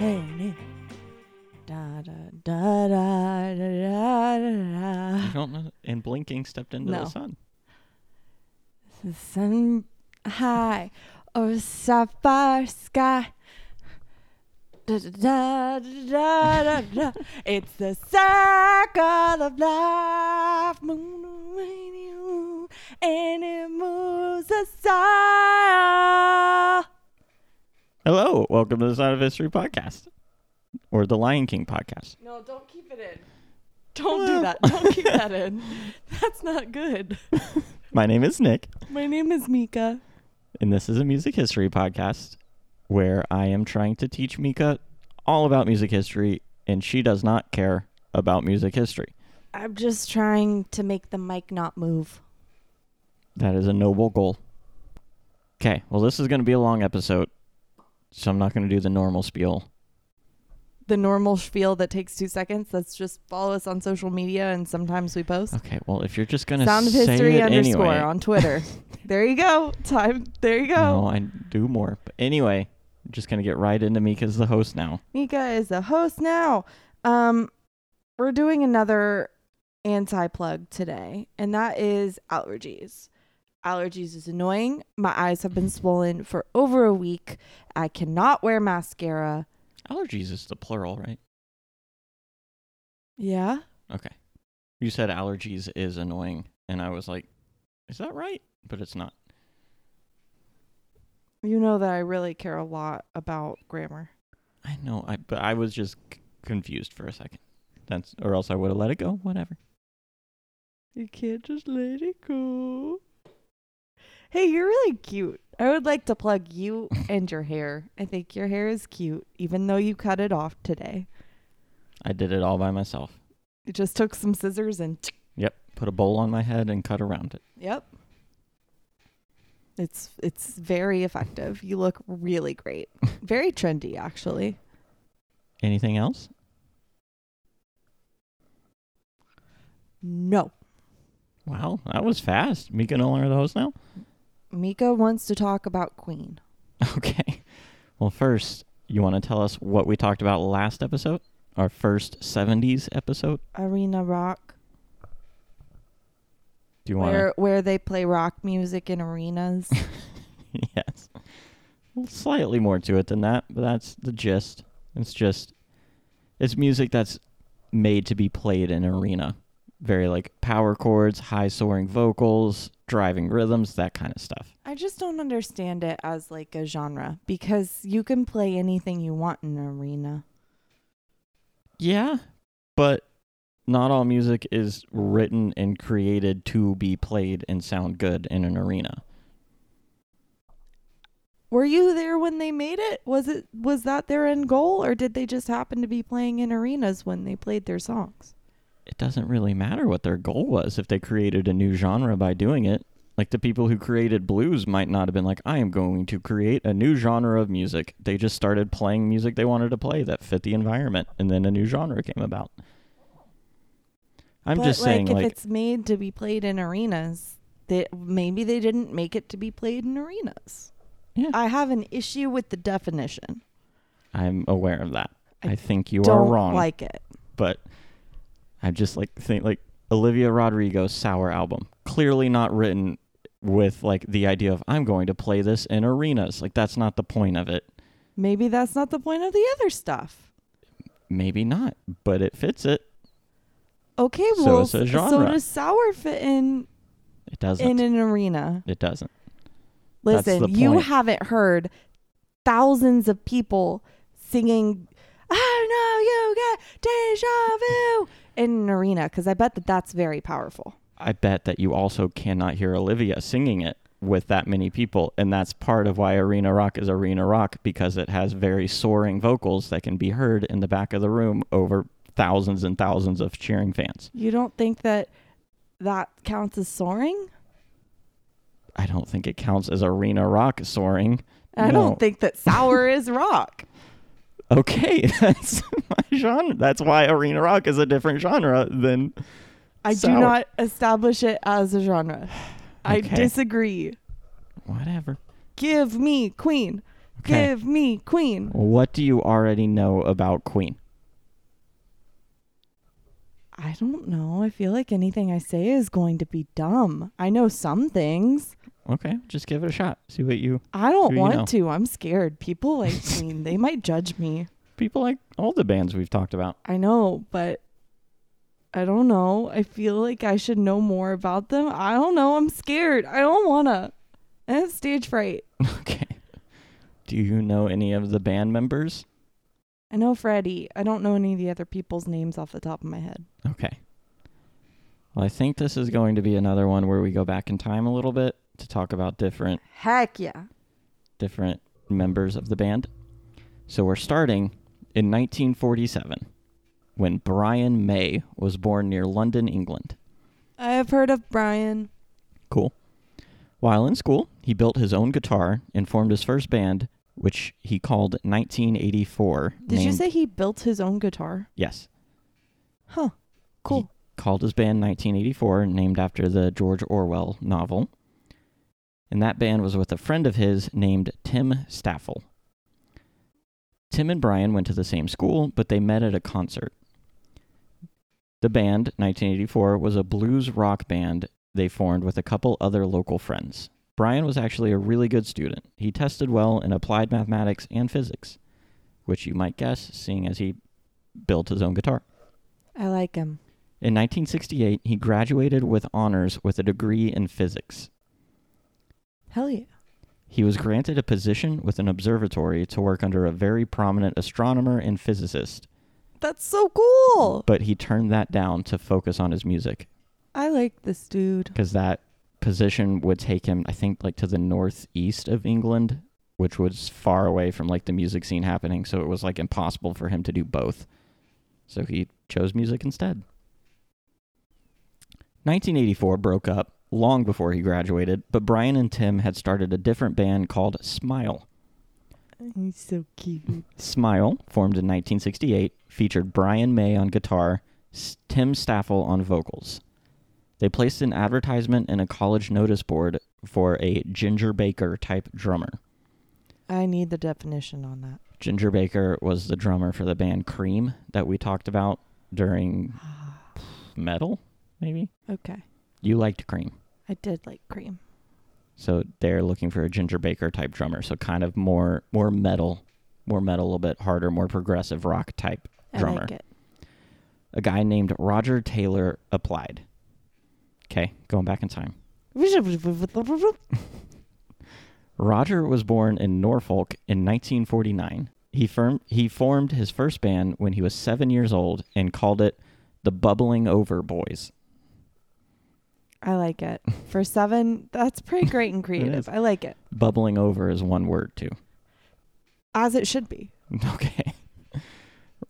Hey, da da da da da da da. You don't know. And blinking stepped into No. the sun. The sun high over sapphire sky. Da, da, da, da, da, da. It's the circle of life, moon, rain, you, and it moves us all. Hello, welcome to the Sound of History podcast, or the Lion King podcast. No, don't keep it in. Don't do that. Don't keep that in. That's not good. My name is Nick, My name is Mika. and this is a music history podcast where I am trying to teach Mika all about music history, and she does not care about music history. I'm just trying to make the mic not move. That is a noble goal. Okay, well, this is going to be a long episode, so I'm not going to do the normal spiel. The normal spiel that takes two seconds. That's just follow us on social media and sometimes we post. Okay, well, if you're just going to Sound of say history underscore anyway, on Twitter. there you go. Time. There you go. no. I do more. But anyway, I'm just going to get right into Mika's the host now. Mika is the host now. Um, we're doing another anti plug today, and that is allergies. Allergies is annoying. My eyes have been swollen for over a week. I cannot wear mascara. Allergies is the plural, right? Yeah. Okay. You said allergies is annoying, and I was like, is that right? But it's not. You know that I really care a lot about grammar. I know, I but I was just c- confused for a second. That's or else I would have let it go. Whatever. You can't just let it go. Hey, you're really cute. I would like to plug you and your hair. I think your hair is cute, even though you cut it off today. I did it all by myself. You just took some scissors and Yep. Put a bowl on my head and cut around it. Yep. It's it's very effective. You look really great. Very trendy actually. Anything else? No. Wow, that was fast. Mika no longer the host now. Mika wants to talk about Queen. Okay. Well, first, you want to tell us what we talked about last episode? Our first 70s episode? Arena Rock. Do you want to? Where where they play rock music in arenas. yes. Well, slightly more to it than that, but that's the gist. It's just, it's music that's made to be played in an arena. Very like power chords, high soaring vocals, driving rhythms, that kind of stuff. I just don't understand it as like a genre because you can play anything you want in an arena. Yeah, but not all music is written and created to be played and sound good in an arena. Were you there when they made it? Was it was that their end goal or did they just happen to be playing in arenas when they played their songs? It doesn't really matter what their goal was if they created a new genre by doing it. Like the people who created blues might not have been like, I am going to create a new genre of music. They just started playing music they wanted to play that fit the environment, and then a new genre came about. I'm but just saying, like, like, if it's made to be played in arenas, that maybe they didn't make it to be played in arenas. Yeah. I have an issue with the definition. I'm aware of that. I I, think you are wrong, like it. but I just like think like Olivia Rodrigo's Sour album, clearly not written with like the idea of I'm going to play this in arenas. Like that's not the point of it. Maybe that's not the point of the other stuff. Maybe not, but it fits it. Okay, So well, it's a s- so does sour fit in It doesn't. in an arena? it doesn't. Listen, you haven't heard thousands of people singing "I know you got deja vu" in an arena because I bet that that's very powerful. I bet that you also cannot hear Olivia singing it with that many people, and that's part of why arena rock is arena rock because it has very soaring vocals that can be heard in the back of the room over thousands and thousands of cheering fans. You don't think that that counts as soaring? I don't think it counts as arena rock soaring. I No. don't think that sour is rock. Okay, that's my genre. That's why arena rock is a different genre than I Sour. do not establish it as a genre. I Okay. disagree. whatever. Give me Queen. Okay. Give me Queen. What do you already know about Queen? I don't know. I feel like anything I say is going to be dumb. I know some things. Okay, just give it a shot. See what you I don't Who you want know? to. I'm scared. People like Queen. They might judge me. people like all the bands we've talked about. I know, but I don't know. I feel like I should know more about them. I don't know. I'm scared. I don't wanna. I have stage fright. Okay. Do you know any of the band members? I know Freddie. I don't know any of the other people's names off the top of my head. Okay. Well, I think this is going to be another one where we go back in time a little bit to talk about different Heck yeah. different members of the band. So we're starting in 1947 when Brian May was born near London, England. I have heard of Brian. Cool. While in school, he built his own guitar and formed his first band, which he called 1984. Did you say he built his own guitar? Yes. Huh. Cool. Called his band 1984, named after the George Orwell novel. And that band was with a friend of his named Tim Staffel. Tim and Brian went to the same school, but they met at a concert. The band, 1984, was a blues rock band they formed with a couple other local friends. Brian was actually a really good student. He tested well in applied mathematics and physics, which you might guess, seeing as he built his own guitar. I like him. In 1968, he graduated with honors with a degree in physics. Hell yeah. He was granted a position with an observatory to work under a very prominent astronomer and physicist, That's so cool. but he turned that down to focus on his music I like this dude. because that position would take him, I think, like to the northeast of England, which was far away from like the music scene happening. So it was like impossible for him to do both. So he chose music instead. 1984 broke up long before he graduated, but Brian and Tim had started a different band called Smile. He's so cute. Smile, formed in 1968, featured Brian May on guitar, S- Tim Staffel on vocals. They placed an advertisement in a college notice board for a Ginger Baker type drummer. I need the definition on that. Ginger Baker was the drummer for the band Cream that we talked about during ah. metal, maybe? Okay. You liked Cream. I did like cream. So they're looking for a Ginger Baker type drummer, so kind of more more metal, more metal, a little bit harder, more progressive rock type drummer. I like it. A guy named Roger Taylor applied. Okay, going back in time. Roger was born in Norfolk in 1949. He, firm, he formed his first band when he was seven years old and called it the Bubbling Over Boys. I like it. For seven, that's pretty great and creative. I like it. Bubbling over is one word, too. As it should be. Okay.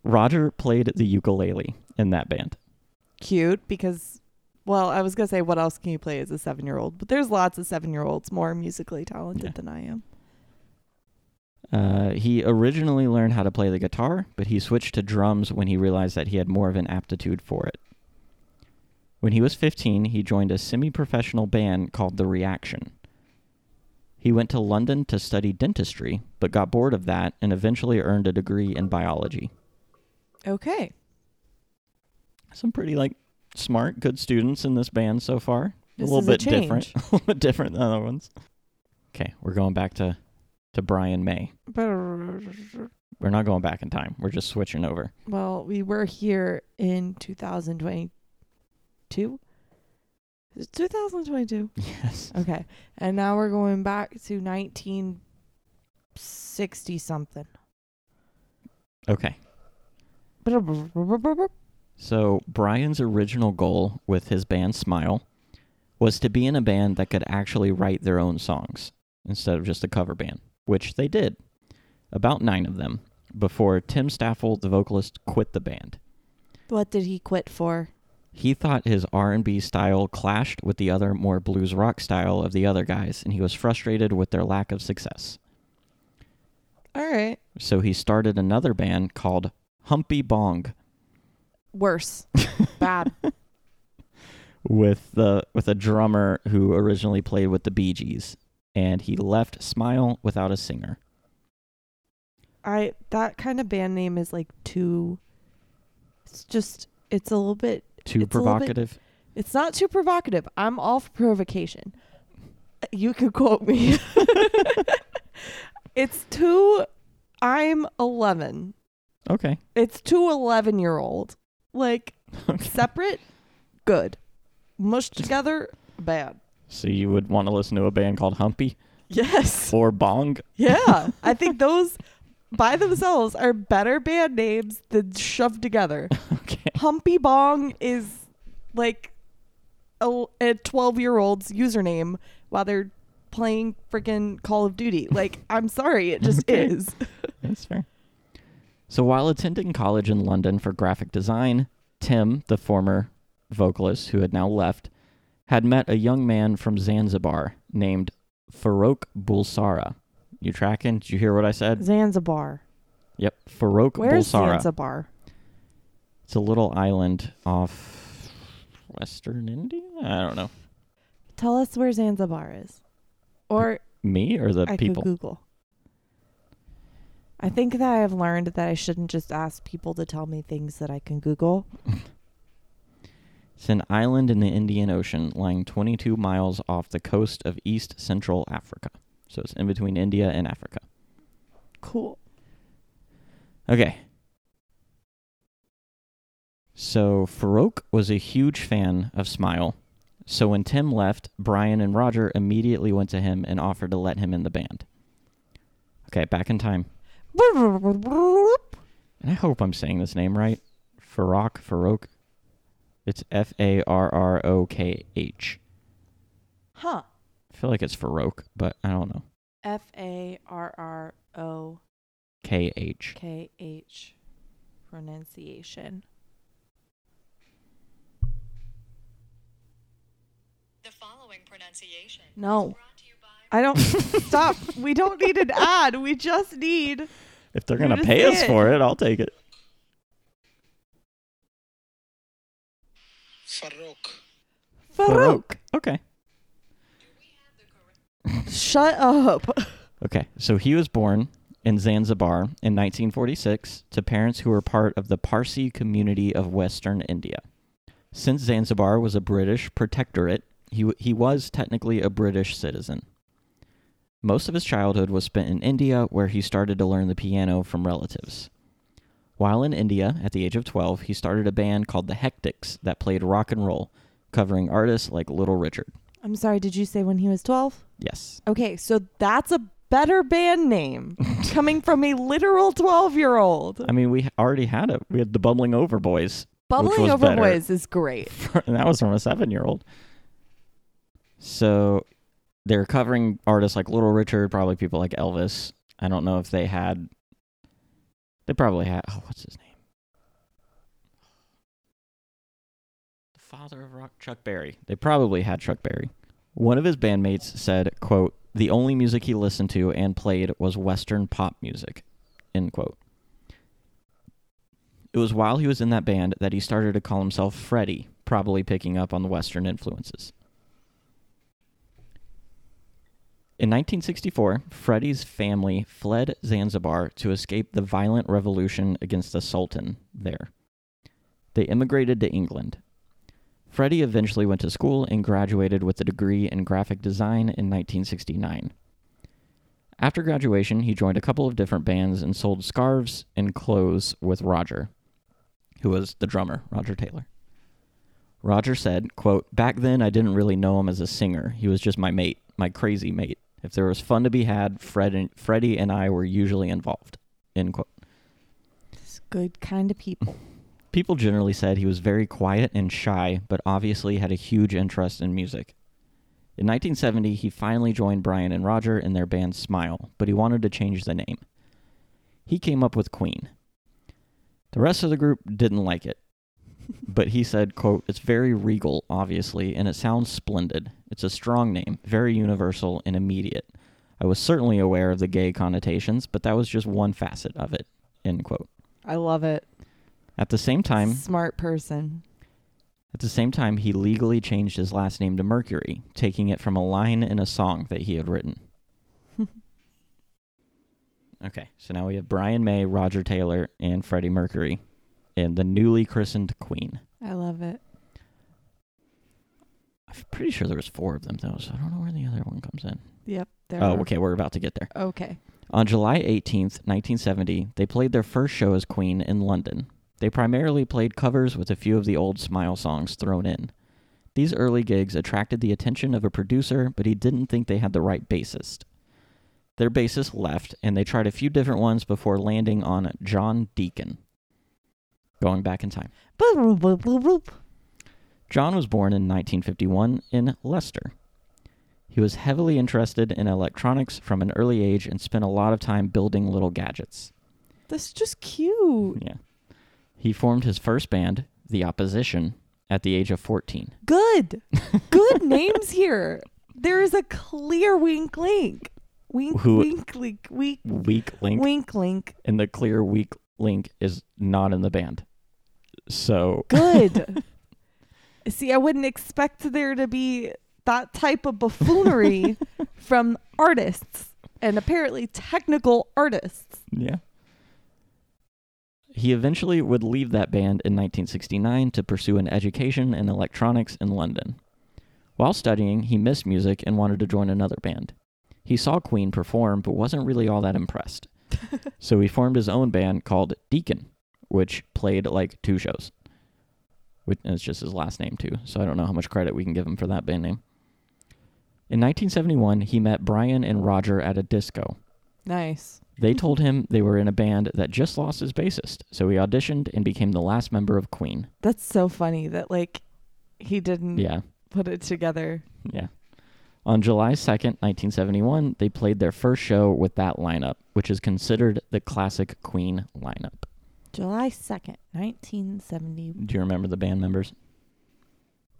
Roger played the ukulele in that band. Cute because, well, I was going to say, what else can you play as a seven year old? But there's lots of seven year olds more musically talented Yeah. than I am. Uh, he originally learned how to play the guitar, but he switched to drums when he realized that he had more of an aptitude for it. When he was 15, he joined a semi professional band called The Reaction. He went to London to study dentistry, but got bored of that and eventually earned a degree in biology. Okay. Some pretty, like, smart, good students in this band so far. This a little is a bit different. a little bit different than other ones. Okay, we're going back to, to Brian May. We're not going back in time. We're just switching over. Well, we were here in 2022. Is it 2022? Yes. Okay. And now we're going back to 1960 something. Okay. So, Brian's original goal with his band Smile was to be in a band that could actually write their own songs instead of just a cover band, which they did. About nine of them, before Tim Staffel, the vocalist, quit the band. What did he quit for? He thought his R&B style clashed with the other more blues rock style of the other guys, and he was frustrated with their lack of success. All right. So he started another band called Humpy Bong Worse. Bad. with the with a drummer who originally played with the Bee Gees, and he left Smile without a singer. I that kind of band name is like too. It's just it's a little bit. Too It's little bit- provocative. It's not too provocative. I'm all for provocation. You could quote me. it's too. I'm 11. Okay. It's too 11 year old. Like Okay. separate, good. Mushed together, bad. So you would want to listen to a band called Humpy Yes. or Bong? Yeah. I think those by themselves are better band names than shoved together. Okay. Humpy Bong is like a 12 year old's username while they're playing freaking Call of Duty. Like, I'm sorry, it just Okay. is. That's fair. So while attending college in London for graphic design, Tim, the former vocalist who had now left, had met a young man from Zanzibar named Farouk Bulsara. You tracking? Did you hear what I said? Zanzibar. Yep, Farouk Where's Bulsara. Zanzibar? It's a little island off Western India. I don't know. Tell us where Zanzibar is. Or Me or the I people? could Google. I think that I have learned that I shouldn't just ask people to tell me things that I can Google. It's an island in the Indian Ocean lying 22 miles off the coast of East Central Africa. So it's in between India and Africa. Cool. Okay. So Farouk was a huge fan of Smile. So when Tim left, Brian and Roger immediately went to him and offered to let him in the band. Okay, back in time. And I hope I'm saying this name right. Farouk, Farouk. It's F A R R O K H. Huh. I feel like it's Farouk, but I don't know. F A R R O K H. K H pronunciation. The following pronunciation No. is brought to you by I don't stop. We don't need an ad. We just need If they're gonna pay us it. for it, I'll take it. Farouk. Farouk. Okay. Shut up. Okay. So he was born in Zanzibar in 1946 to parents who were part of the Parsi community of Western India. Since Zanzibar was a British protectorate, he, w- he was technically a British citizen. Most of his childhood was spent in India, where he started to learn the piano from relatives. While in India, at the age of 12, he started a band called the Hectics that played rock and roll, covering artists like Little Richard. I'm sorry, did you say when he was 12? Yes. Okay, so that's a better band name coming from a literal 12 year old. I mean, we already had it. We had the Bubbling Over Boys, Bubbling Over better. Boys is great. and that was from a seven-year-old. So they're covering artists like Little Richard, probably people like Elvis. I don't know if they had. They probably had. Oh, what's his name? The father of rock, Chuck Berry. They probably had Chuck Berry. One of his bandmates said, "quote The only music he listened to and played was Western pop music." End quote. It was while he was in that band that he started to call himself Freddie, probably picking up on the Western influences. In 1964, Freddie's family fled Zanzibar to escape the violent revolution against the Sultan there. They immigrated to England. Freddie eventually went to school and graduated with a degree in graphic design in 1969. After graduation, he joined a couple of different bands and sold scarves and clothes with Roger, who was the drummer, Roger Taylor. Roger said, quote, Back then I didn't really know him as a singer. He was just my mate, my crazy mate. If there was fun to be had, Fred and Freddie and I were usually involved. End quote. It's good kind of people. People generally said he was very quiet and shy, but obviously had a huge interest in music. In 1970, he finally joined Brian and Roger in their band Smile, but he wanted to change the name. He came up with Queen. The rest of the group didn't like it, but he said, quote, It's very regal, obviously, and it sounds splendid. It's a strong name, very universal and immediate. I was certainly aware of the gay connotations, but that was just one facet of it, end quote. I love it. At the same time, Smart person. At the same time, he legally changed his last name to Mercury, taking it from a line in a song that he had written. Okay, so now we have Brian May, Roger Taylor, and Freddie Mercury and the newly christened Queen. I love it. I'm pretty sure there was four of them though, so I don't know where the other one comes in. Yep. There Oh, are- okay, we're about to get there. Okay. On July 18th, 1970, they played their first show as Queen in London. They primarily played covers with a few of the old Smile songs thrown in. These early gigs attracted the attention of a producer, but he didn't think they had the right bassist. Their bassist left, and they tried a few different ones before landing on John Deacon. Going back in time. Boop, boop, boop, boop, boop. John was born in 1951 in Leicester. He was heavily interested in electronics from an early age and spent a lot of time building little gadgets. That's just cute. Yeah. He formed his first band, The Opposition, at the age of 14. Good. Good names here. There is a clear wink link. Wink Who- wink link wink Weak Link, wink link. and the clear weak link is not in the band. So, Good. See, I wouldn't expect there to be that type of buffoonery from artists and apparently technical artists. yeah. He eventually would leave that band in 1969 to pursue an education in electronics in London. While studying, he missed music and wanted to join another band. He saw Queen perform but wasn't really all that impressed. so he formed his own band called Deacon, which played like two shows. Which is just his last name too, so I don't know how much credit we can give him for that band name. In 1971, he met Brian and Roger at a disco. Nice. They told him they were in a band that just lost his bassist, so he auditioned and became the last member of Queen. That's so funny that like he didn't Yeah, put it together. yeah. On July 2nd, 1971, they played their first show with that lineup, which is considered the classic Queen lineup. July 2nd, 1970. Do you remember the band members?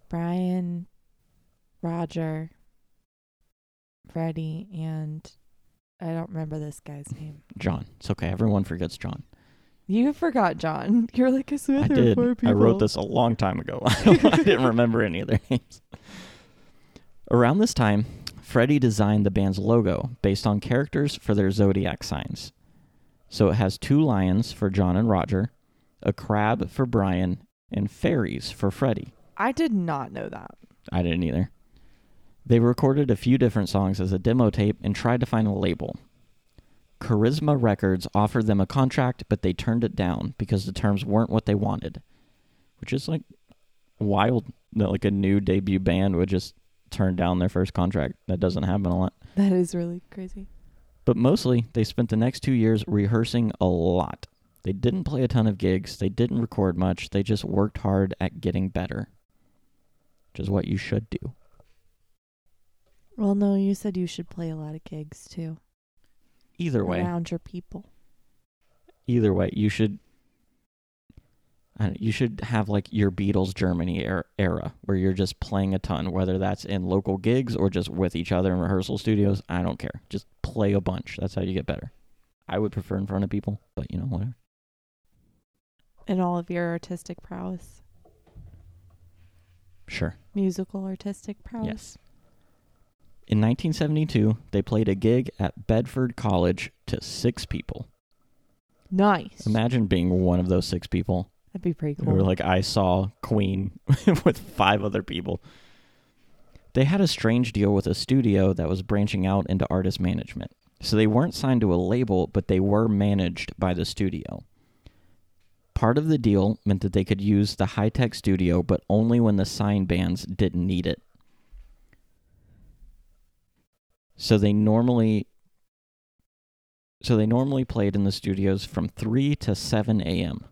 Brian, Roger, Freddie, and I don't remember this guy's name. John. It's okay. Everyone forgets John. You forgot John. You're like, I swear I there were did. four people. I wrote this a long time ago. I didn't remember any of their names. Around this time, Freddie designed the band's logo based on characters for their zodiac signs. So it has two lions for John and Roger, a crab for Brian, and fairies for Freddie. I did not know that. I didn't either. They recorded a few different songs as a demo tape and tried to find a label. Charisma Records offered them a contract, but they turned it down because the terms weren't what they wanted. Which is like wild that like a new debut band would just turn down their first contract. That doesn't happen a lot. That is really crazy. But mostly, they spent the next two years rehearsing a lot. They didn't play a ton of gigs, they didn't record much, they just worked hard at getting better. Which is what you should do. Well, no, you said you should play a lot of gigs too. Either way, Around your people. either way, you should. You should have like your Beatles Germany er- era where you're just playing a ton, whether that's in local gigs or just with each other in rehearsal studios. I don't care. Just play a bunch. That's how you get better. I would prefer in front of people, but you know, whatever. And all of your artistic prowess. Sure. Musical artistic prowess. Yes. In 1972, they played a gig at Bedford College to six people. Nice. Imagine being one of those six people. That'd be pretty cool. were like, I saw Queen with five other people. They had a strange deal with a studio that was branching out into artist management. So they weren't signed to a label, but they were managed by the studio. Part of the deal meant that they could use the high tech studio, but only when the signed bands didn't need it. So they normally so they normally played in the studios from 3 to 7 a.m.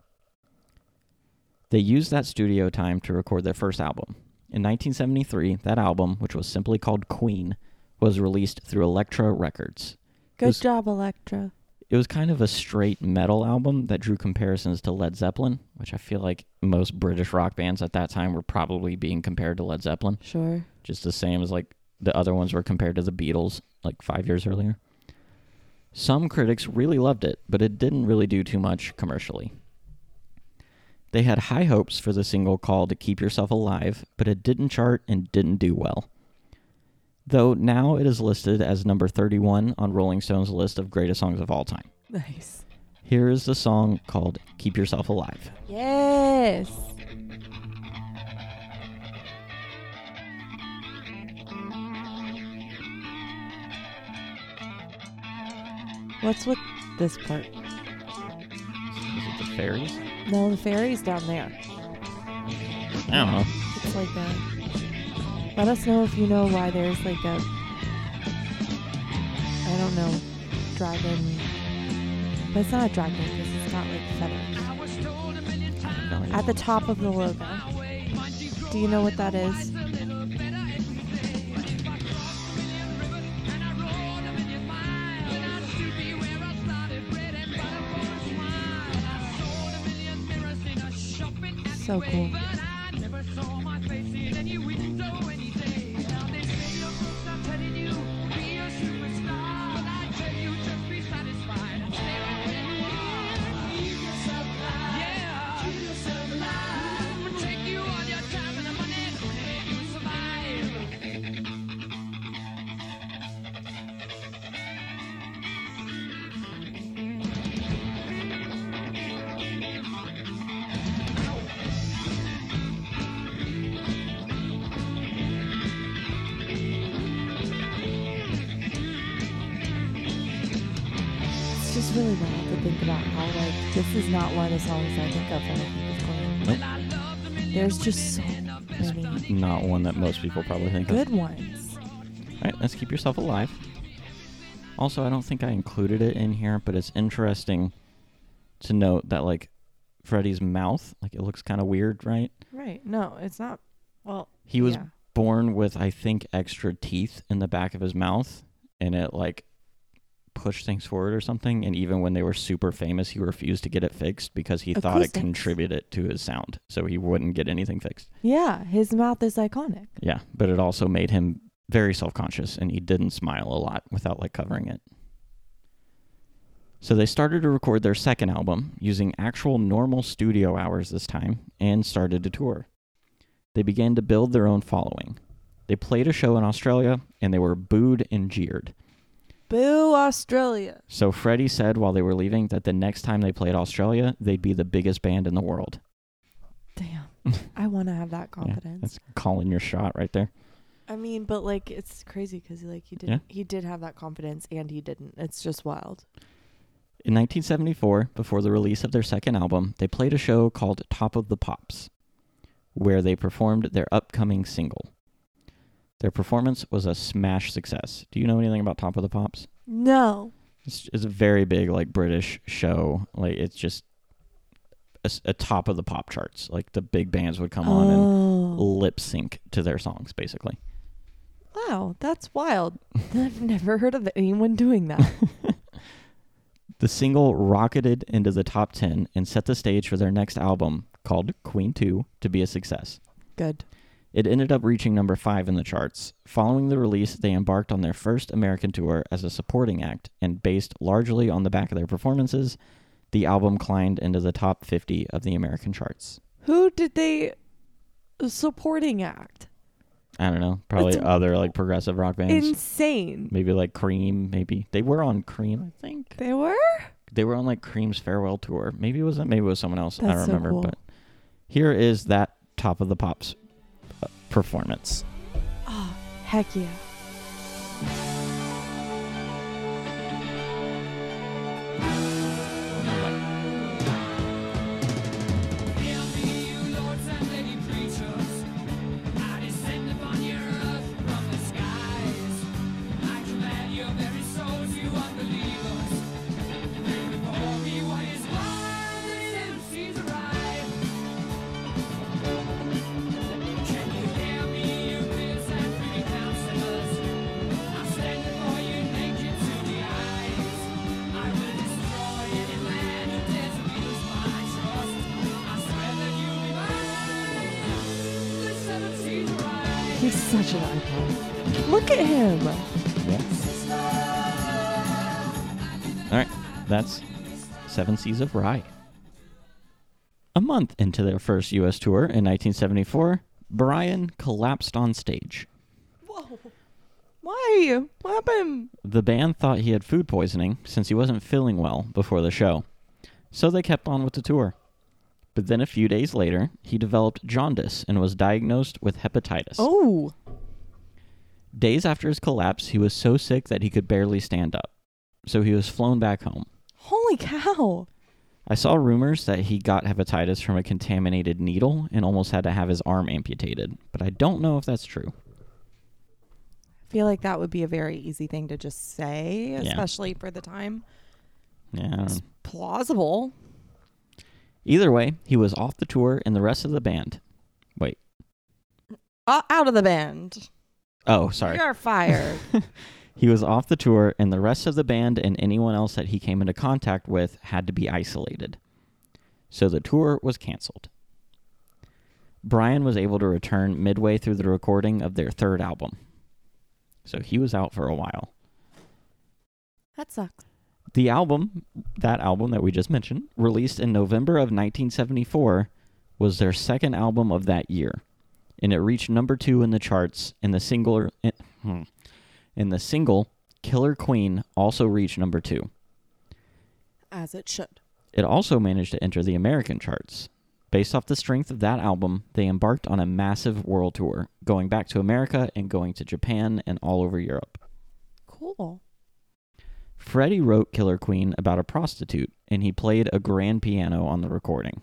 They used that studio time to record their first album. In 1973, that album, which was simply called Queen, was released through Elektra Records. Good was- job, Elektra. It was kind of a straight metal album that drew comparisons to Led Zeppelin, which I feel like most British rock bands at that time were probably being compared to Led Zeppelin, Sure. just the same as like the other ones were compared to the Beatles like 5 years earlier. Some critics really loved it, but it didn't really do too much commercially. They had high hopes for the single called Keep Yourself Alive, but it didn't chart and didn't do well. Though now it is listed as number 31 on Rolling Stone's list of greatest songs of all time. Nice. Here is the song called Keep Yourself Alive. Yes. What's with this part? Is it the fairies? No, the fairies down there. I don't know. It's like a. Let us know if you know why there's like a. I don't know, dragon. But it's not a dragon because it's got like feathers. No. At the top of the logo. Do you know what that is? So cool. Just so many Not one that most people probably think of. good ones. All right, let's keep yourself alive. Also, I don't think I included it in here, but it's interesting to note that like Freddie's mouth, like it looks kind of weird, right? Right. No, it's not. Well, He was yeah. born with I think extra teeth in the back of his mouth and it like pushed things forward or something and even when they were super famous he refused to get it fixed because he thought it Acoustics. contributed to his sound so he wouldn't get anything fixed. Yeah, his mouth is iconic. yeah but it also made him very self-conscious and he didn't smile a lot without like covering it. So they started to record their second album using actual normal studio hours this time and started to tour. They began to build their own following. They played a show in australia and they were booed and jeered Boo, Australia. so freddie said while they were leaving that the next time they played australia they'd be the biggest band in the world Damn. I want to have that Yeah, confidence. that's calling your shot right there I mean, but like it's crazy because like he did Yeah. he did have that confidence and he didn't. It's just wild. In 1974, before the release of their second album, they played a show called Top of the Pops, where they performed their upcoming single. Their performance was a smash success. Do you know anything about Top of the Pops? No. It's, it's a very big, like, British show. Like, it's just a top of the pop charts. Like, the big bands would come on and oh. lip sync to their songs, basically. Wow, that's wild. I've never heard of anyone doing that. The single rocketed into the top 10 and set the stage for their next album, called Queen 2, to be a success. Good. It ended up reaching number 5 in the charts. Following the release, they embarked on their first American tour as a supporting act, and based largely on the back of their performances, the album climbed into the top 50 of the American charts. Who did they supporting act? I don't know, probably That's other like progressive rock bands. Insane. maybe like Cream, maybe. They were on Cream, I think. They were? They were on like Cream's farewell tour. Maybe it was maybe it was someone else. I don't so remember, cool. but here is that top of the pops performance. Oh, heck yeah. That's Seven Seas of Rye. A month into their first U.S. tour in 1974, Brian collapsed on stage. Whoa. Why? What happened? The band thought he had food poisoning since he wasn't feeling well before the show, so they kept on with the tour. But then a few days later, he developed jaundice and was diagnosed with hepatitis. Oh, Days after his collapse, he was so sick that he could barely stand up, so he was flown back home. Holy cow. I saw rumors that he got hepatitis from a contaminated needle and almost had to have his arm amputated, but I don't know if that's true. I feel like that would be a very easy thing to just say, Yeah. especially for the time. Yeah, I don't know. It's plausible. Either way, he was off the tour and the rest of the band. Wait. Uh, out of the band. Oh, sorry. You're fired. He was off the tour, and the rest of the band and anyone else that he came into contact with had to be isolated. So the tour was canceled. Brian was able to return midway through the recording of their third album. So he was out for a while. that sucks. The album, that album that we just mentioned, released in November of 1974, was their second album of that year, and it reached number two in the charts. And the single, eh, hmm, and the single "Killer Queen" also reached number two. As it should. It also managed to enter the American charts. Based off the strength of that album, they embarked on a massive world tour, going back to America and going to Japan and all over Europe. Cool. Freddie wrote Killer Queen about a prostitute, and he played a grand piano on the recording.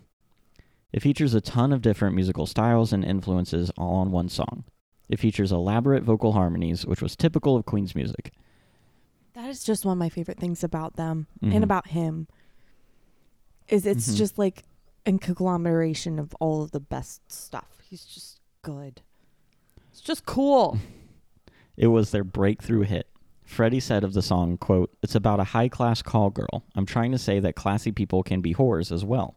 It features a ton of different musical styles and influences all on one song. It features elaborate vocal harmonies, which was typical of Queen's music. That is just one of my favorite things about them Mhm. and about him. Is it's Mhm. just like a conglomeration of all of the best stuff. He's just good. It's just cool. It was their breakthrough hit. Freddie said of the song, quote, It's about a high class call girl. I'm trying to say that classy people can be whores as well.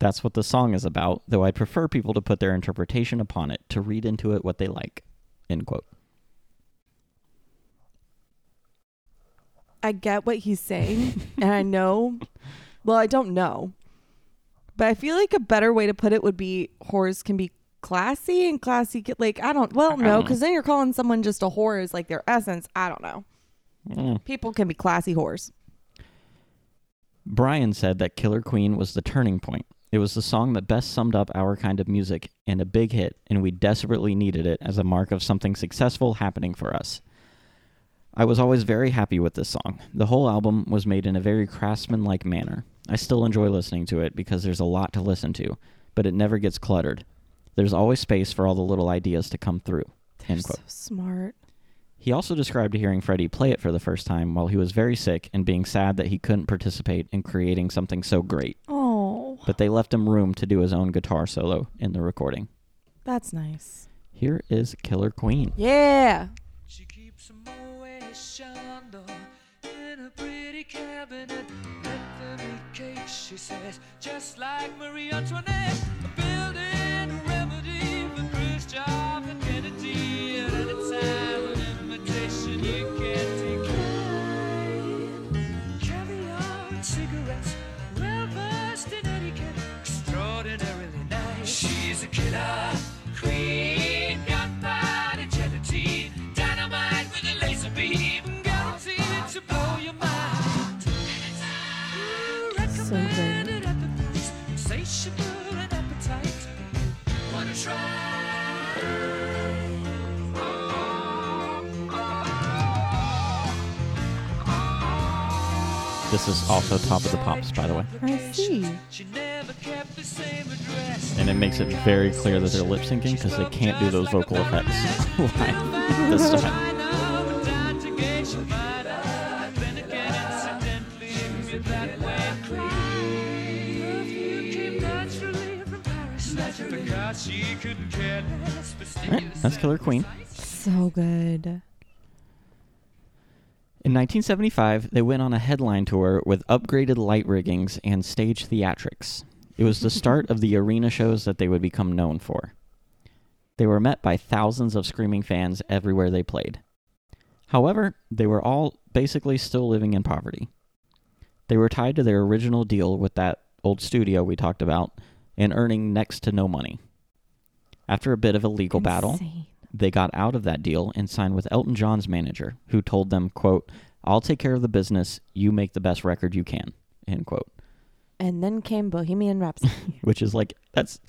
That's what the song is about, though I prefer people to put their interpretation upon it, to read into it what they like. End quote. I get what he's saying, and I know. Well, I don't know, but I feel like a better way to put it would be whores can be classy and classy. Can, like I don't. Well, no, because then you're calling someone just a whore is like their essence. I don't know. Mm. People can be classy whores. Brian said that Killer Queen was the turning point. It was the song that best summed up our kind of music and a big hit, and we desperately needed it as a mark of something successful happening for us. I was always very happy with this song. The whole album was made in a very craftsman like manner. I still enjoy listening to it because there's a lot to listen to, but it never gets cluttered. There's always space for all the little ideas to come through. They're so smart. He also described hearing Freddie play it for the first time while he was very sick and being sad that he couldn't participate in creating something so great. But they left him room to do his own guitar solo in the recording. that's nice. Here is Killer Queen. Yeah. She keeps a Moet Chandon in a pretty cabinet. Let them eat cake, she says, just like Marie Antoinette. Building remedy for Khrushchev killer queen, This is also Top of the Pops, by the way. I see. She never kept the same address. And it makes it very clear that they're lip syncing because they can't do those vocal effects live this time. She couldn't care less, but Alright, that's Killer Queen. So good. In 1975, they went on a headline tour with upgraded light riggings and stage theatrics. It was the start of the arena shows that they would become known for. They were met by thousands of screaming fans everywhere they played. However, they were all basically still living in poverty. They were tied to their original deal with that old studio we talked about and earning next to no money. After a bit of a legal battle, Insane. They got out of that deal and signed with Elton John's manager, who told them, quote, I'll take care of the business, you make the best record you can, end quote. And then came Bohemian Rhapsody. Which is like that's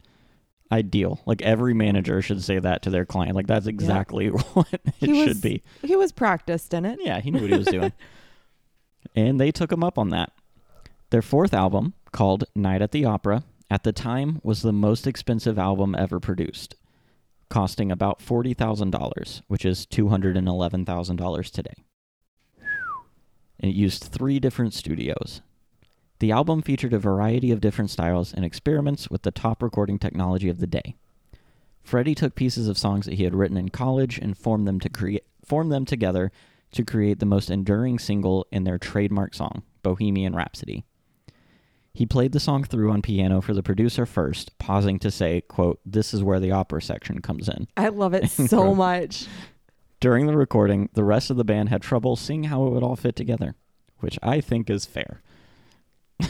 ideal. Like every manager should say that to their client. Like that's exactly what it He was- should be. he was practiced in it. Yeah, he knew what he was doing. and they took him up on that. Their fourth album, called Night at the Opera, at the time was the most expensive album ever produced, costing about $40,000, which is $211,000 today. And it used three different studios. The album featured a variety of different styles and experiments with the top recording technology of the day. Freddie took pieces of songs that he had written in college and formed them to create formed them together to create the most enduring single in their trademark song, Bohemian Rhapsody. He played the song through on piano for the producer first, pausing to say, quote, "This is where the opera section comes in." I love it so much. During the recording, the rest of the band had trouble seeing how it would all fit together, which I think is fair.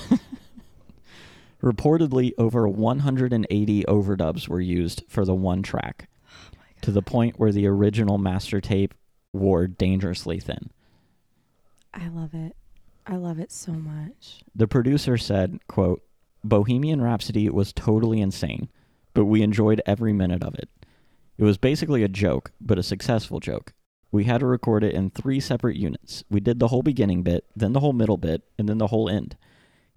Reportedly, over 180 overdubs were used for the one track, oh to the point where the original master tape wore dangerously thin. I love it. I love it so much. The producer said, quote, Bohemian Rhapsody was totally insane, but we enjoyed every minute of it. It was basically a joke, but a successful joke. We had to record it in three separate units. We did the whole beginning bit, then the whole middle bit, and then the whole end.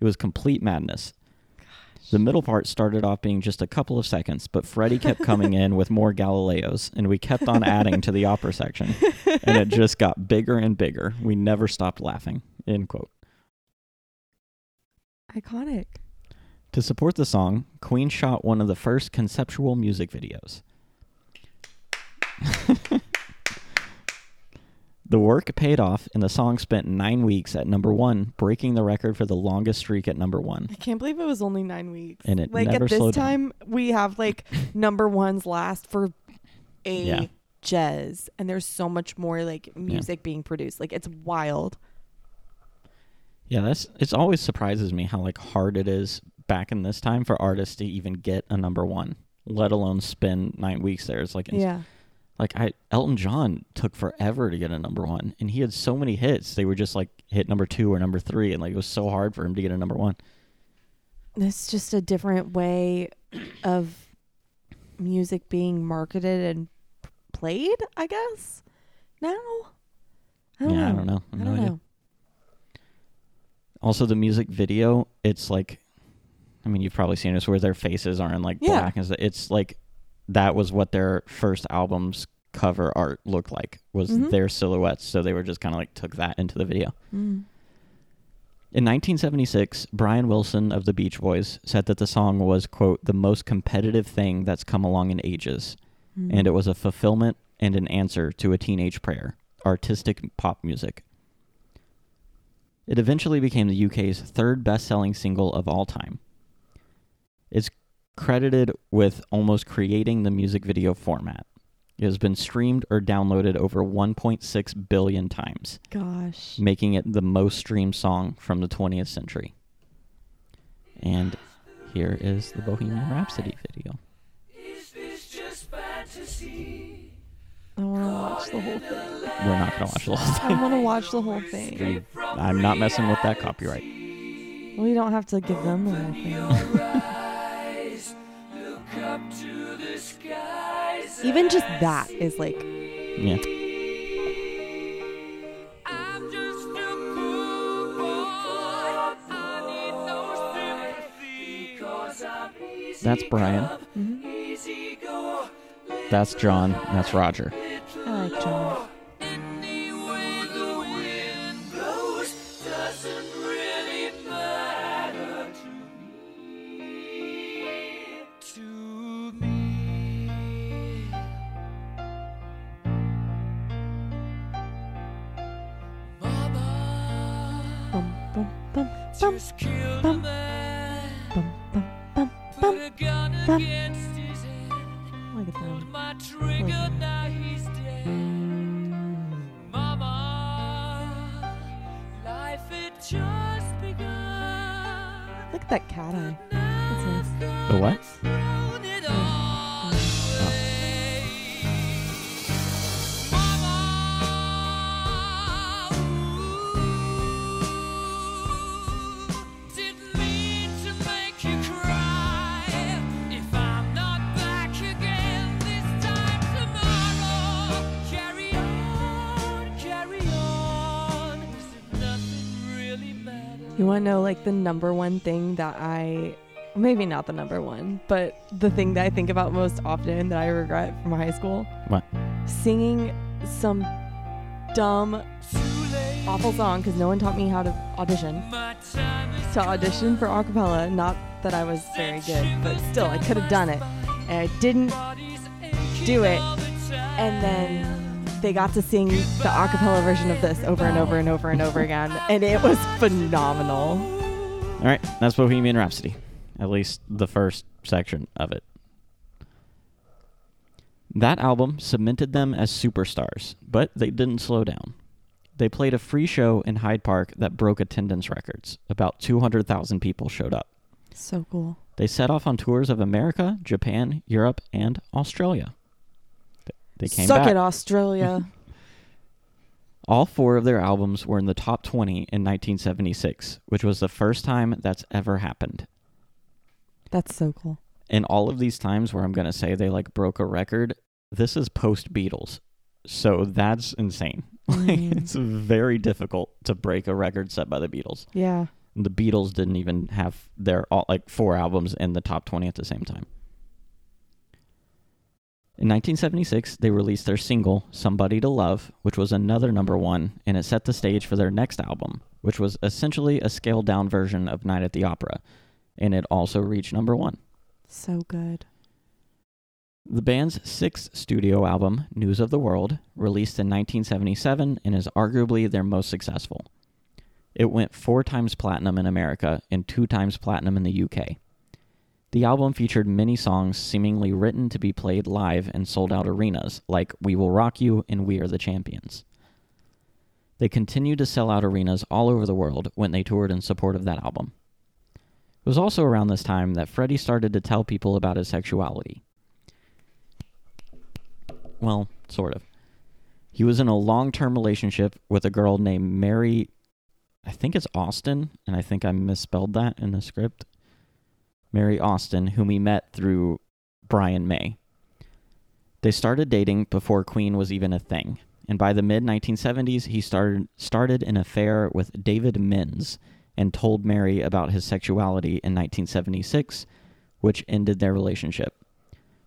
It was complete madness. The middle part started off being just a couple of seconds, but Freddie kept coming in with more Galileos, and we kept on adding to the opera section, and it just got bigger and bigger. We never stopped laughing. End quote. Iconic. To support the song, Queen shot one of the first conceptual music videos. the work paid off, and the song spent nine weeks at number one, breaking the record for the longest streak at number one. I can't believe it was only nine weeks. And it like never at this slowed down. time, we have like number ones last for Yeah. ages, and there's so much more like music being produced. Like it's wild. Yeah, that's it's always surprises me how like hard it is back in this time for artists to even get a number one, let alone spend nine weeks there. It's like Yeah. like I Elton John took forever to get a number one, and he had so many hits. They were just like hit number two or number three, and like it was so hard for him to get a number one. It's just a different way of music being marketed and played, I guess. Now, I don't yeah, know. I don't know. I No don't idea. know. Also, the music video, it's like, I mean, you've probably seen this where their faces are in like Yeah. black and stuff. It's like that was what their first album's cover art looked like was Mhm. their silhouettes. So they were just kind of like took that into the video. Mm. In 1976, Brian Wilson of the Beach Boys said that the song was, quote, the most competitive thing that's come along in ages, Mm. and it was a fulfillment and an answer to a teenage prayer, artistic pop music. It eventually became the UK's third best selling single of all time. It's credited with almost creating the music video format. It has been streamed or downloaded over 1.6 billion times Gosh. making it the most streamed song from the 20th century. And here is the Bohemian Rhapsody video. I want to watch the whole thing. We're not going to watch the whole thing. I thing. want to watch the whole thing. We- I'm not messing with that copyright. We don't have to give them the whole thing. Eyes look up to the skies. Even just that is like, Yeah. I'm mm-hmm. just That's John. That's Roger. I like John. Any way the wind blows doesn't really matter to me. To me. Mama Bum, bum, bum, bum, just a bum, bum, bum, bum, bum. That cat eye. You want to know like the number one thing that I maybe not the number one, but the thing that I think about most often that I regret from high school? What? Singing some dumb awful song cuz no one taught me how to audition. To audition for a cappella, not that I was very good, but still I could have done it. And I didn't do it. And then they got to sing the a cappella version of this over and over and over and over again, and it was phenomenal. All right, that's Bohemian Rhapsody. At least the first section of it. That album cemented them as superstars, but they didn't slow down. They played a free show in Hyde Park that broke attendance records. About 200,000 people showed up. So cool. They set off on tours of America, Japan, Europe, and Australia. Th- They came Suck back. it, Australia. All four of their albums were in the top 20 in 1976, which was the first time that's ever happened. That's so cool. in all of these times where I'm going to say they like broke a record, this is post Beatles. So that's insane. Like Mm. it's very difficult to break a record set by the Beatles. Yeah. The Beatles didn't even have their all like four albums in the top 20 at the same time. In 1976, they released their single Somebody to Love, which was another number 1 and it set the stage for their next album, which was essentially a scaled down version of Night at the Opera, and it also reached number 1. So good. The band's sixth studio album, News of the World, released in 1977 and is arguably their most successful. It went four times platinum in America and two times platinum in the UK. The album featured many songs seemingly written to be played live in sold out arenas, like We Will Rock You and We Are the Champions. They continued to sell out arenas all over the world when they toured in support of that album. It was also around this time that Freddie started to tell people about his sexuality. Well, sort of. He was in a long term relationship with a girl named Mary, I think it's Austin, and I think I misspelled that in the script. Mary Austin, whom he met through Brian May. They started dating before Queen was even a thing, and by the mid 1970s, he started, started an affair with David Minns and told Mary about his sexuality in 1976, which ended their relationship.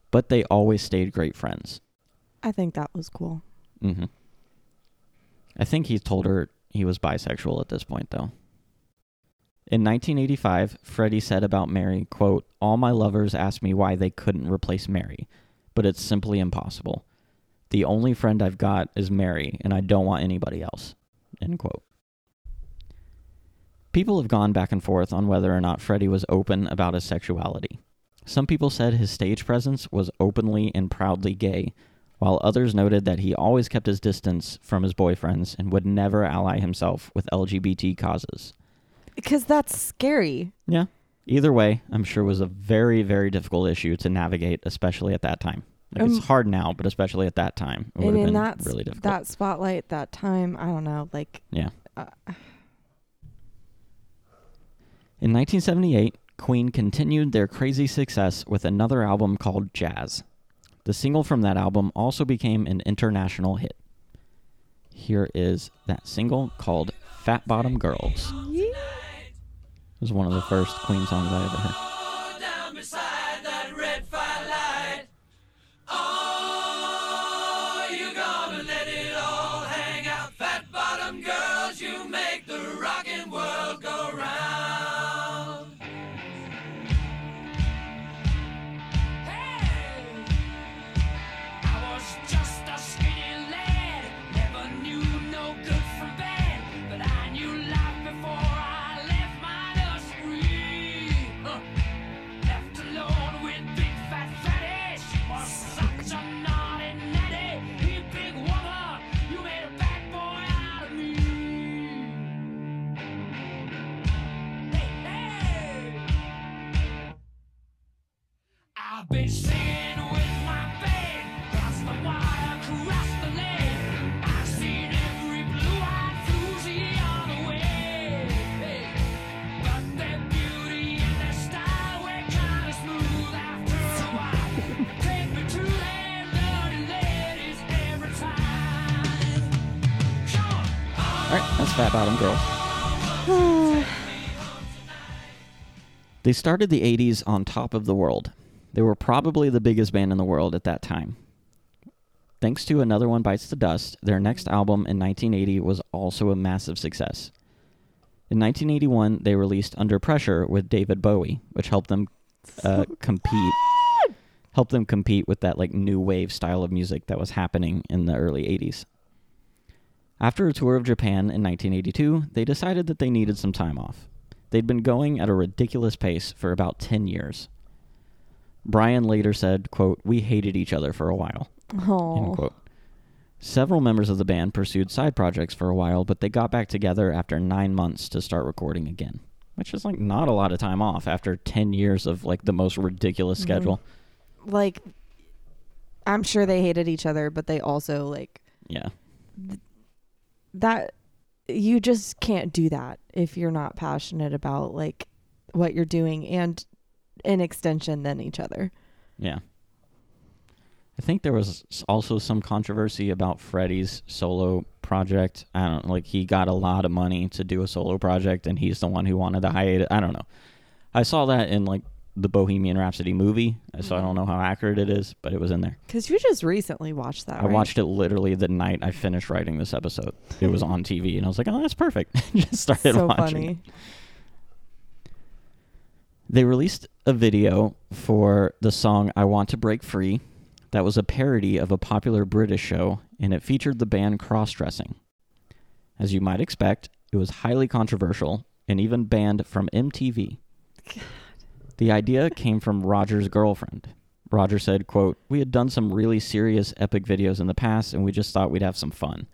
But they always stayed great friends. I think that was cool. Mm-hmm. I think he told her he was bisexual at this point, though. In 1985, Freddie said about Mary, quote, All my lovers ask me why they couldn't replace Mary, but it's simply impossible. The only friend I've got is Mary, and I don't want anybody else, end quote. People have gone back and forth on whether or not Freddie was open about his sexuality. Some people said his stage presence was openly and proudly gay, while others noted that he always kept his distance from his boyfriends and would never ally himself with LGBT causes. Because that's scary. Yeah. Either way, I'm sure was a very, very difficult issue to navigate, especially at that time. Like Um, it's hard now, but especially at that time, it would have been that really difficult. that spotlight, that time, I don't know, like yeah. uh, In 1978, Queen continued their crazy success with another album called Jazz. The single from that album also became an international hit. Here is that single called Fat Bottom Girls. Was one of the first Queen songs I ever heard. Time. Come on. All right, that's Fat Bottom Girls. They started the 80s on top of the world. They were probably the biggest band in the world at that time. Thanks to Another One Bites the Dust, their next album in 1980 was also a massive success. In 1981, they released Under Pressure with David Bowie, which helped them uh, compete helped them compete with that like new wave style of music that was happening in the early 80s. After a tour of Japan in 1982, they decided that they needed some time off. They'd been going at a ridiculous pace for about 10 years. Brian later said, quote, "We hated each other for a while." Quote. Several members of the band pursued side projects for a while, but they got back together after 9 months to start recording again, which is like not a lot of time off after 10 years of like the most ridiculous Mhm. schedule. Like, I'm sure they hated each other, but they also like Yeah. That. You just can't do that if you're not passionate about like what you're doing and an extension than each other. Yeah. I think there was also some controversy about Freddie's solo project. I don't like he got a lot of money to do a solo project and he's the one who wanted hide it. I don't know. I saw that in like the Bohemian Rhapsody movie, so I mm-hmm. don't know how accurate it is, but it was in there. Because you just recently watched that. I right? watched it literally the night I finished writing this episode. It was on TV and I was like, "Oh, that's perfect." Just started so watching. it. funny. They released a video for the song I Want to Break Free that was a parody of a popular British show, and it featured the band cross dressing. As you might expect, it was highly controversial and even banned from MTV. The idea came from Roger's girlfriend. Roger said, quote, We had done some really serious epic videos in the past and we just thought we'd have some fun.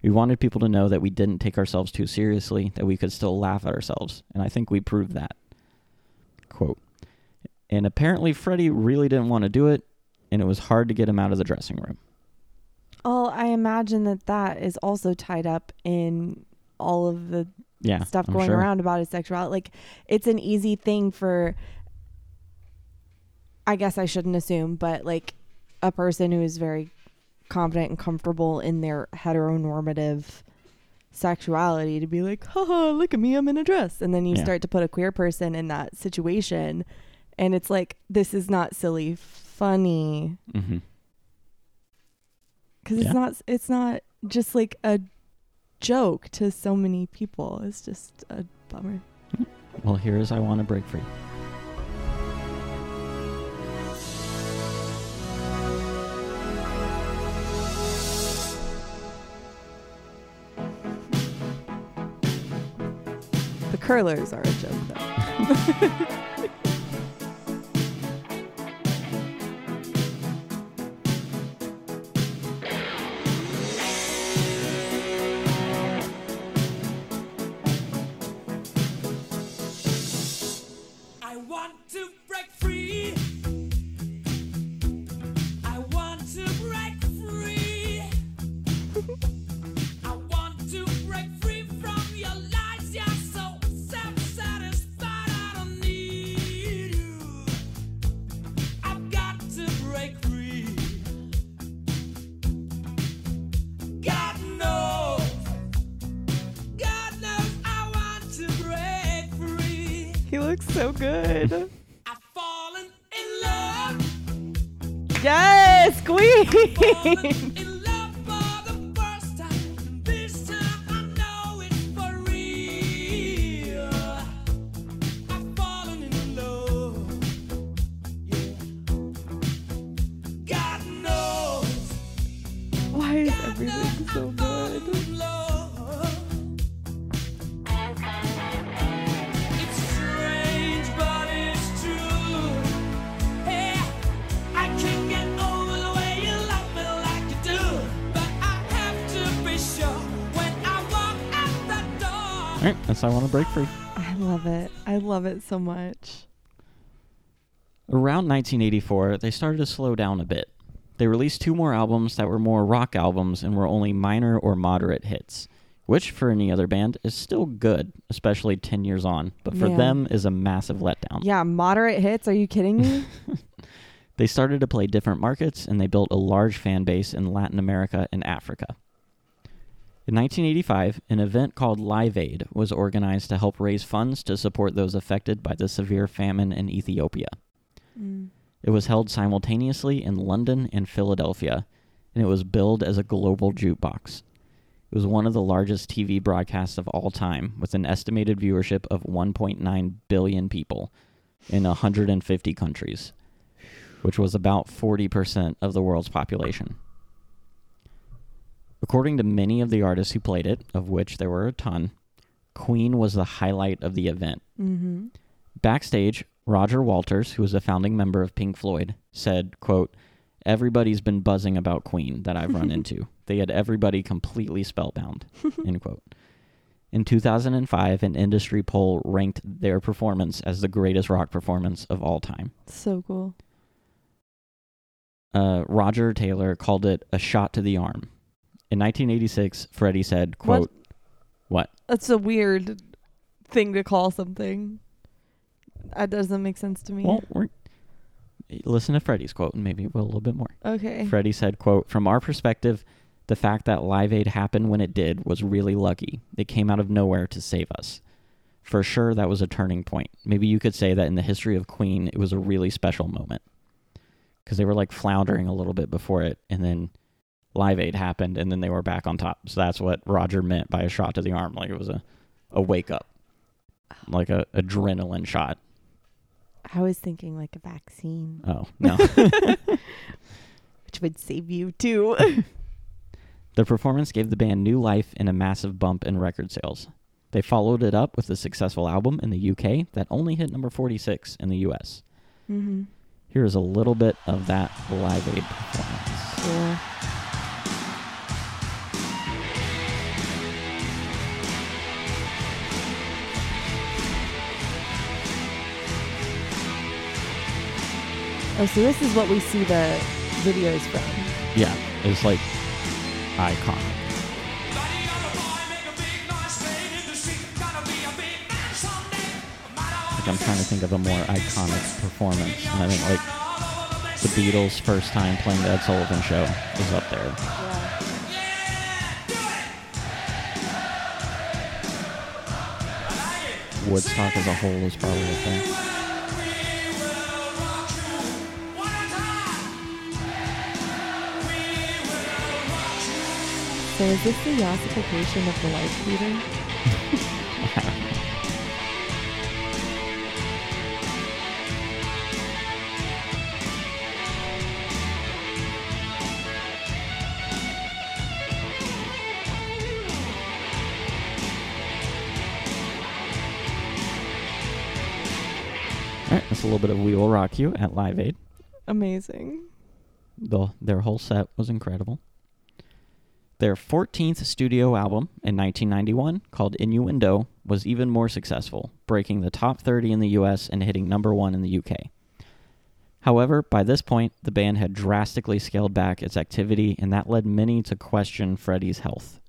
We wanted people to know that we didn't take ourselves too seriously, that we could still laugh at ourselves, and I think we proved that. Quote. And apparently Freddie really didn't want to do it, and it was hard to get him out of the dressing room. Oh, I imagine that that is also tied up in all of the Yeah. stuff I'm going sure. around about his sexuality. Like, it's an easy thing for, I guess I shouldn't assume, but like a person who is very confident and comfortable in their heteronormative sexuality to be like, haha, look at me, I'm in a dress. And then you Yeah. start to put a queer person in that situation. And it's like, this is not silly, funny. hmm because Yeah. it's not it's not just like a joke to so many people it's just a bummer Well, here's I Want to Break Free. Curlers are a joke though Halloween. Right, that's I Want to Break Free. i love it i love it so much Around 1984, they started to slow down a bit. They released two more albums that were more rock albums and were only minor or moderate hits, which for any other band is still good, especially 10 years on, but for Yeah. them is a massive letdown. yeah moderate hits are you kidding me They started to play different markets and they built a large fan base in Latin America and Africa. In 1985, an event called Live Aid was organized to help raise funds to support those affected by the severe famine in Ethiopia. Mm. It was held simultaneously in London and Philadelphia, and it was billed as a global jukebox. It was one of the largest TV broadcasts of all time, with an estimated viewership of 1.9 billion people in 150 countries, which was about 40% of the world's population. According to many of the artists who played it, of which there were a ton, Queen was the highlight of the event. Mm-hmm. Backstage, Roger Waters, who was a founding member of Pink Floyd, said, quote, Everybody's been buzzing about Queen that I've run into. They had everybody completely spellbound. End quote. In 2005, an industry poll ranked their performance as the greatest rock performance of all time. So cool. Uh, Roger Taylor called it a shot to the arm. In 1986, Freddie said, What? quote, What? That's a weird thing to call something. That doesn't make sense to me. Well, we're, listen to Freddie's quote and maybe we'll a little bit more. okay. Freddie said, quote, From our perspective, the fact that Live Aid happened when it did was really lucky. It came out of nowhere to save us. For sure, that was a turning point. Maybe you could say that in the history of Queen, it was a really special moment. Because they were like floundering a little bit before it, and then Live Aid happened, and then they were back on top. So that's what Roger meant by a shot to the arm. Like it was a, a wake up, like a adrenaline shot. I was thinking like a vaccine, Oh, no. which would save you too. The performance gave the band new life and a massive bump in record sales. They followed it up with a successful album in the UK that only hit number 46 in the US. mm-hmm. Here is a little bit of that Live Aid performance. Cool. Oh, so this is what we see the videos from. Yeah, it's like iconic. Like I'm trying to think of a more iconic performance, and I think like the Beatles' first time playing the Ed Sullivan Show is up there. Woodstock as a whole is probably up there. So is this the yassification of the life leader? All right, that's a little bit of We Will Rock You at Live Aid. Amazing. The, their whole set was incredible. Their 14th studio album in 1991, called Innuendo, was even more successful, breaking the top 30 in the US and hitting number one in the UK. However, by this point, the band had drastically scaled back its activity, and that led many to question Freddie's health.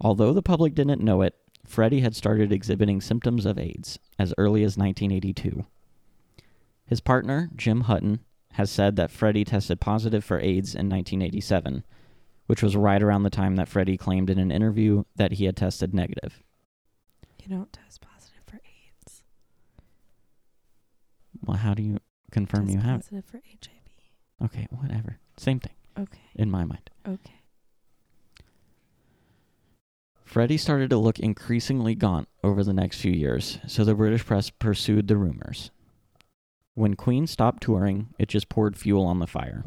Although the public didn't know it, Freddie had started exhibiting symptoms of AIDS as early as 1982. His partner, Jim Hutton, has said that Freddie tested positive for AIDS in 1987, which was right around the time that Freddie claimed in an interview that he had tested negative. You don't test positive for AIDS. Well, how do you confirm Test you have positive for HIV. Okay, whatever. Same thing Okay. in my mind. Okay. Freddie started to look increasingly gaunt over the next few years, so the British press pursued the rumors. When Queen stopped touring, it just poured fuel on the fire.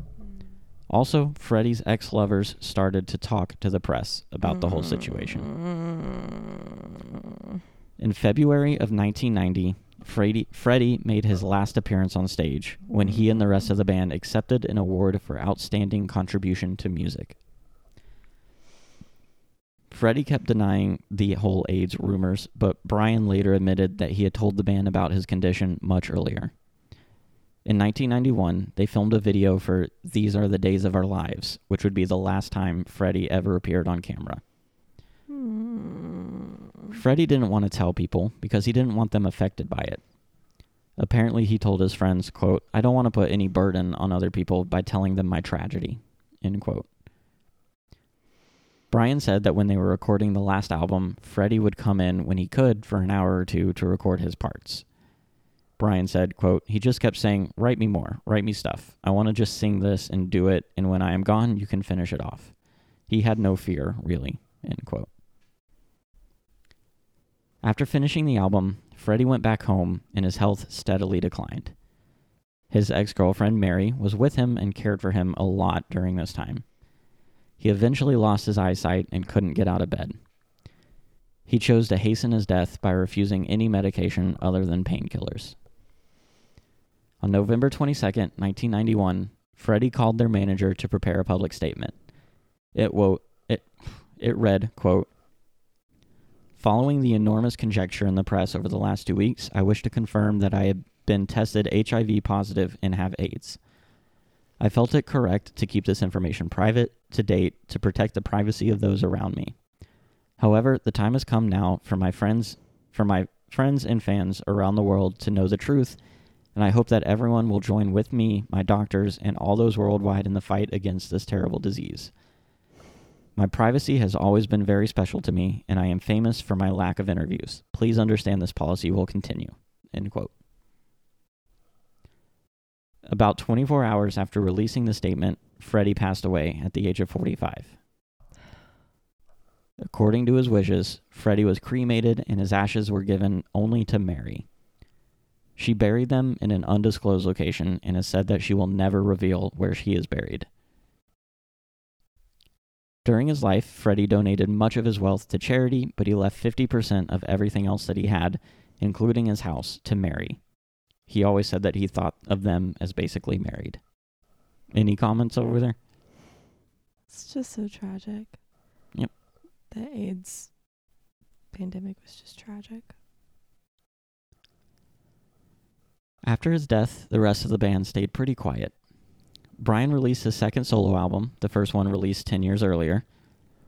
Also, Freddie's ex lovers started to talk to the press about the whole situation. Mm. In February of 1990, Freddie, Freddie made his last appearance on stage when he and the rest of the band accepted an award for outstanding contribution to music. Freddie kept denying the whole AIDS rumors, but Brian later admitted that he had told the band about his condition much earlier. In 1991, they filmed a video for These Are the Days of Our Lives, which would be the last time Freddie ever appeared on camera. Mm. Freddie didn't want to tell people because he didn't want them affected by it. Apparently, he told his friends, quote, I don't want to put any burden on other people by telling them my tragedy, end quote. Brian said that when they were recording the last album, Freddie would come in when he could for an hour or two to record his parts. Brian said, quote, he just kept saying, write me more, write me stuff. I want to just sing this and do it, and when I am gone, you can finish it off. He had no fear, really, end quote. After finishing the album, Freddie went back home and his health steadily declined. His ex girlfriend, Mary, was with him and cared for him a lot during this time. He eventually lost his eyesight and couldn't get out of bed. He chose to hasten his death by refusing any medication other than painkillers. On November 22, 1991, Freddie called their manager to prepare a public statement. It, wo- it, it read, quote, Following the enormous conjecture in the press over the last two weeks, I wish to confirm that I have been tested HIV positive and have AIDS. I felt it correct to keep this information private to date to protect the privacy of those around me. However, the time has come now for my friends for my friends and fans around the world to know the truth, and I hope that everyone will join with me, my doctors, and all those worldwide in the fight against this terrible disease. My privacy has always been very special to me, and I am famous for my lack of interviews. Please understand this policy will continue. End quote. About 24 hours after releasing the statement, Freddie passed away at the age of 45. According to his wishes, Freddie was cremated and his ashes were given only to Mary. She buried them in an undisclosed location and has said that she will never reveal where she is buried. During his life, Freddie donated much of his wealth to charity, but he left 50% of everything else that he had, including his house, to Mary. He always said that he thought of them as basically married. Any comments over there? It's just so tragic. Yep. The AIDS pandemic was just tragic. After his death, the rest of the band stayed pretty quiet. Brian released his second solo album, the first one released 10 years earlier.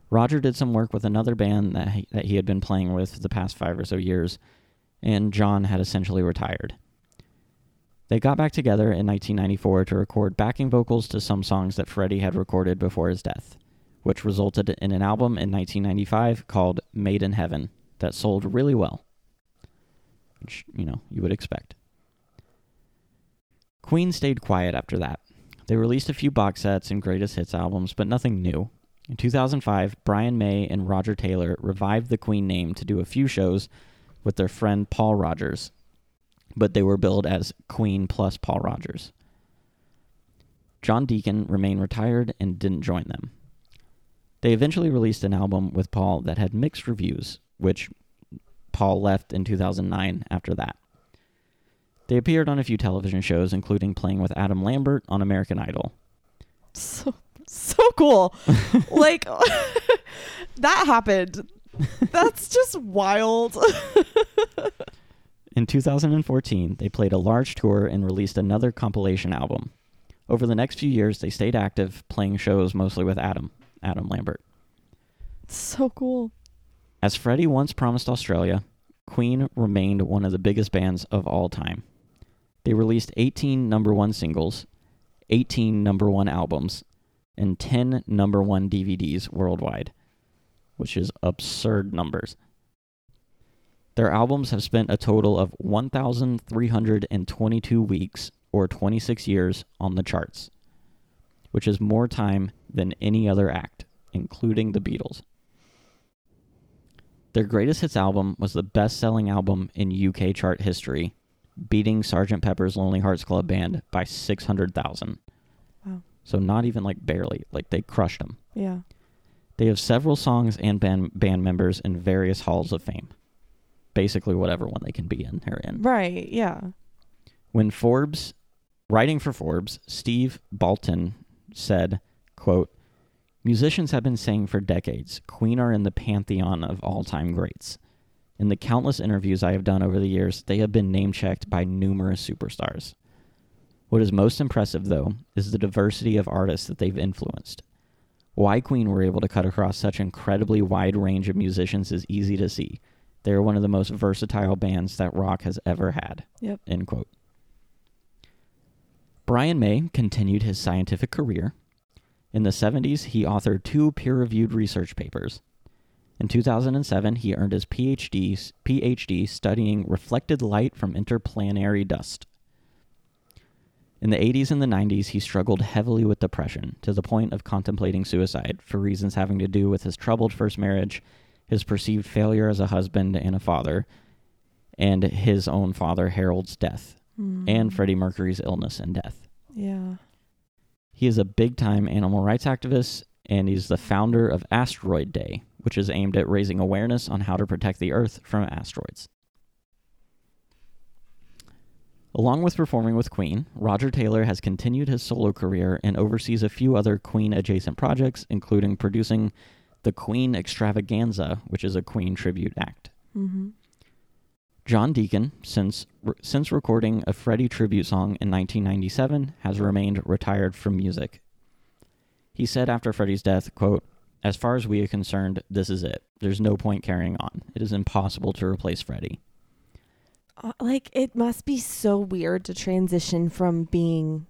Roger did some work with another band that he, that he had been playing with for the past five or so years, and John had essentially retired. They got back together in 1994 to record backing vocals to some songs that Freddie had recorded before his death, which resulted in an album in 1995 called Made in Heaven that sold really well, which, you know, you would expect. Queen stayed quiet after that. They released a few box sets and greatest hits albums, but nothing new. In 2005, Brian May and Roger Taylor revived the Queen name to do a few shows with their friend Paul Rodgers, but they were billed as Queen plus Paul Rodgers. John Deacon remained retired and didn't join them. They eventually released an album with Paul that had mixed reviews, which Paul left in 2009 after that. They appeared on a few television shows, including playing with Adam Lambert on American Idol. So so cool. like that happened. That's just wild. In 2014, they played a large tour and released another compilation album. Over the next few years, they stayed active, playing shows mostly with Adam, Adam Lambert. so cool. As Freddie once promised Australia, Queen remained one of the biggest bands of all time. They released 18 number one singles, 18 number one albums, and 10 number one DVDs worldwide, which is absurd numbers. Their albums have spent a total of 1,322 weeks, or 26 years, on the charts, which is more time than any other act, including the Beatles. Their greatest hits album was the best selling album in UK chart history, beating Sergeant Pepper's Lonely Hearts Club Band by 600,000. Wow. So not even like barely, like they crushed them. Yeah. They have several songs and band, band members in various halls of fame. Basically, whatever one they can be in, they're in. Right. Yeah. When Forbes, writing for Forbes, Steve Baltin said, quote, Musicians have been saying for decades, Queen are in the pantheon of all-time greats. In the countless interviews I have done over the years, they have been name-checked by numerous superstars. What is most impressive, though, is the diversity of artists that they've influenced. Why Queen were able to cut across such incredibly wide range of musicians is easy to see. They are one of the most versatile bands that rock has ever had. Yep. End quote. Brian May continued his scientific career. In the 70s, he authored two peer reviewed research papers. In 2007, he earned his PhD, PhD studying reflected light from interplanetary dust. In the 80s and the 90s, he struggled heavily with depression to the point of contemplating suicide for reasons having to do with his troubled first marriage, his perceived failure as a husband and a father, and his own father Harold's death, and Mm. Freddie Mercury's illness and death. Yeah. He is a big time animal rights activist, and he's the founder of Asteroid Day, which is aimed at raising awareness on how to protect the Earth from asteroids. Along with performing with Queen, Roger Taylor has continued his solo career and oversees a few other Queen adjacent projects, including producing the Queen Extravaganza, which is a Queen tribute act. Mm-hmm. John Deacon, since re- since recording a Freddie tribute song in 1997, has remained retired from music. He said after Freddie's death, quote, "As far as we are concerned, this is it. There's no point carrying on. It is impossible to replace Freddie." Uh, like it must be so weird to transition from being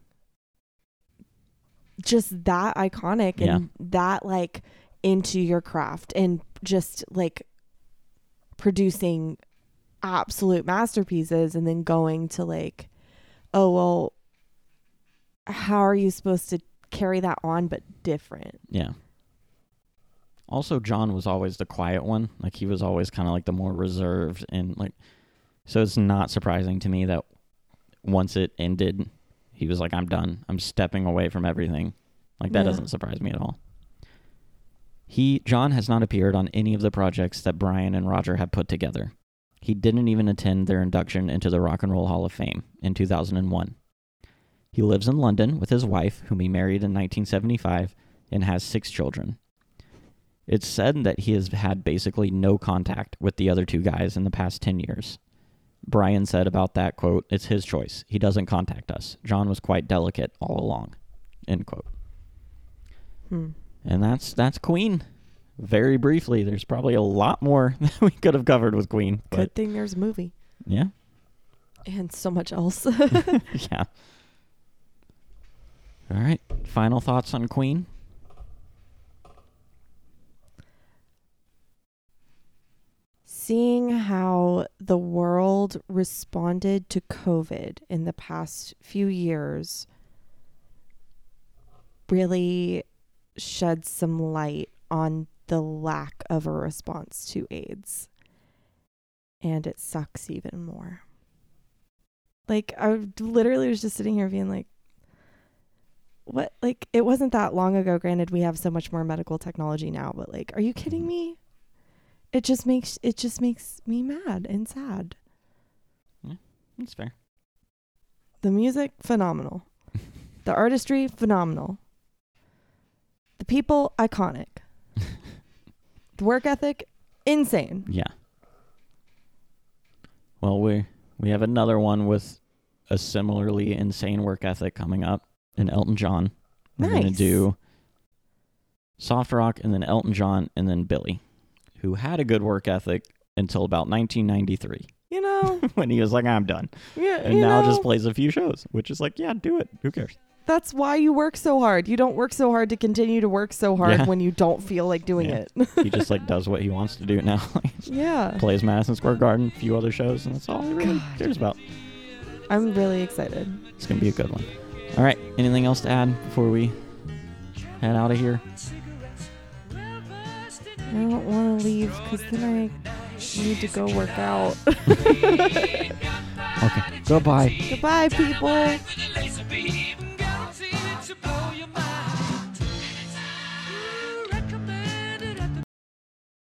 just that iconic Yeah. and that like into your craft and just like producing absolute masterpieces and then going to like oh well how are you supposed to carry that on but different Yeah. Also, John was always the quiet one. Like he was always kind of like the more reserved and like. So it's not surprising to me that once it ended, he was like, "I'm done. I'm stepping away from everything." Like that Yeah. doesn't surprise me at all. He John has not appeared on any of the projects that Brian and Roger have put together. He didn't even attend their induction into the Rock and Roll Hall of Fame in 2001. He lives in London with his wife, whom he married in 1975, and has six children. It's said that he has had basically no contact with the other two guys in the past 10 years. Brian said about that quote, "It's his choice. He doesn't contact us. John was quite delicate all along." End quote. hmm. And that's that's Queen. Very briefly, there's probably a lot more that we could have covered with Queen, but good thing there's a movie yeah, and so much else yeah. All right, final thoughts on Queen. seeing how the world responded to COVID in the past few years really sheds some light on the lack of a response to AIDS. And it sucks even more. Like, I literally was just sitting here being like, what? Like, it wasn't that long ago. Granted, we have so much more medical technology now, but like, are you kidding mm-hmm. me? it just makes it just makes me mad and sad. That's fair. The music phenomenal. the artistry phenomenal. The people iconic. the work ethic insane. Yeah. Well, we we have another one with a similarly insane work ethic coming up in Elton John. We're gonna do soft rock and then Elton John and then Billy, who had a good work ethic until about 1993 You know, when he was like, "I'm done," yeah, and now know, just plays a few shows, which is like, yeah, do it. Who cares? that's why you work so hard. You don't work so hard to continue to work so hard Yeah. when you don't feel like doing Yeah. it. He just like does what he wants to do now. yeah. Plays Madison Square Garden, a few other shows, and that's all he really God. cares about. I'm really excited. It's gonna be a good one. All right. Anything else to add before we head out of here? I don't want to leave because then I need to go work out. Okay. Goodbye. Goodbye, people.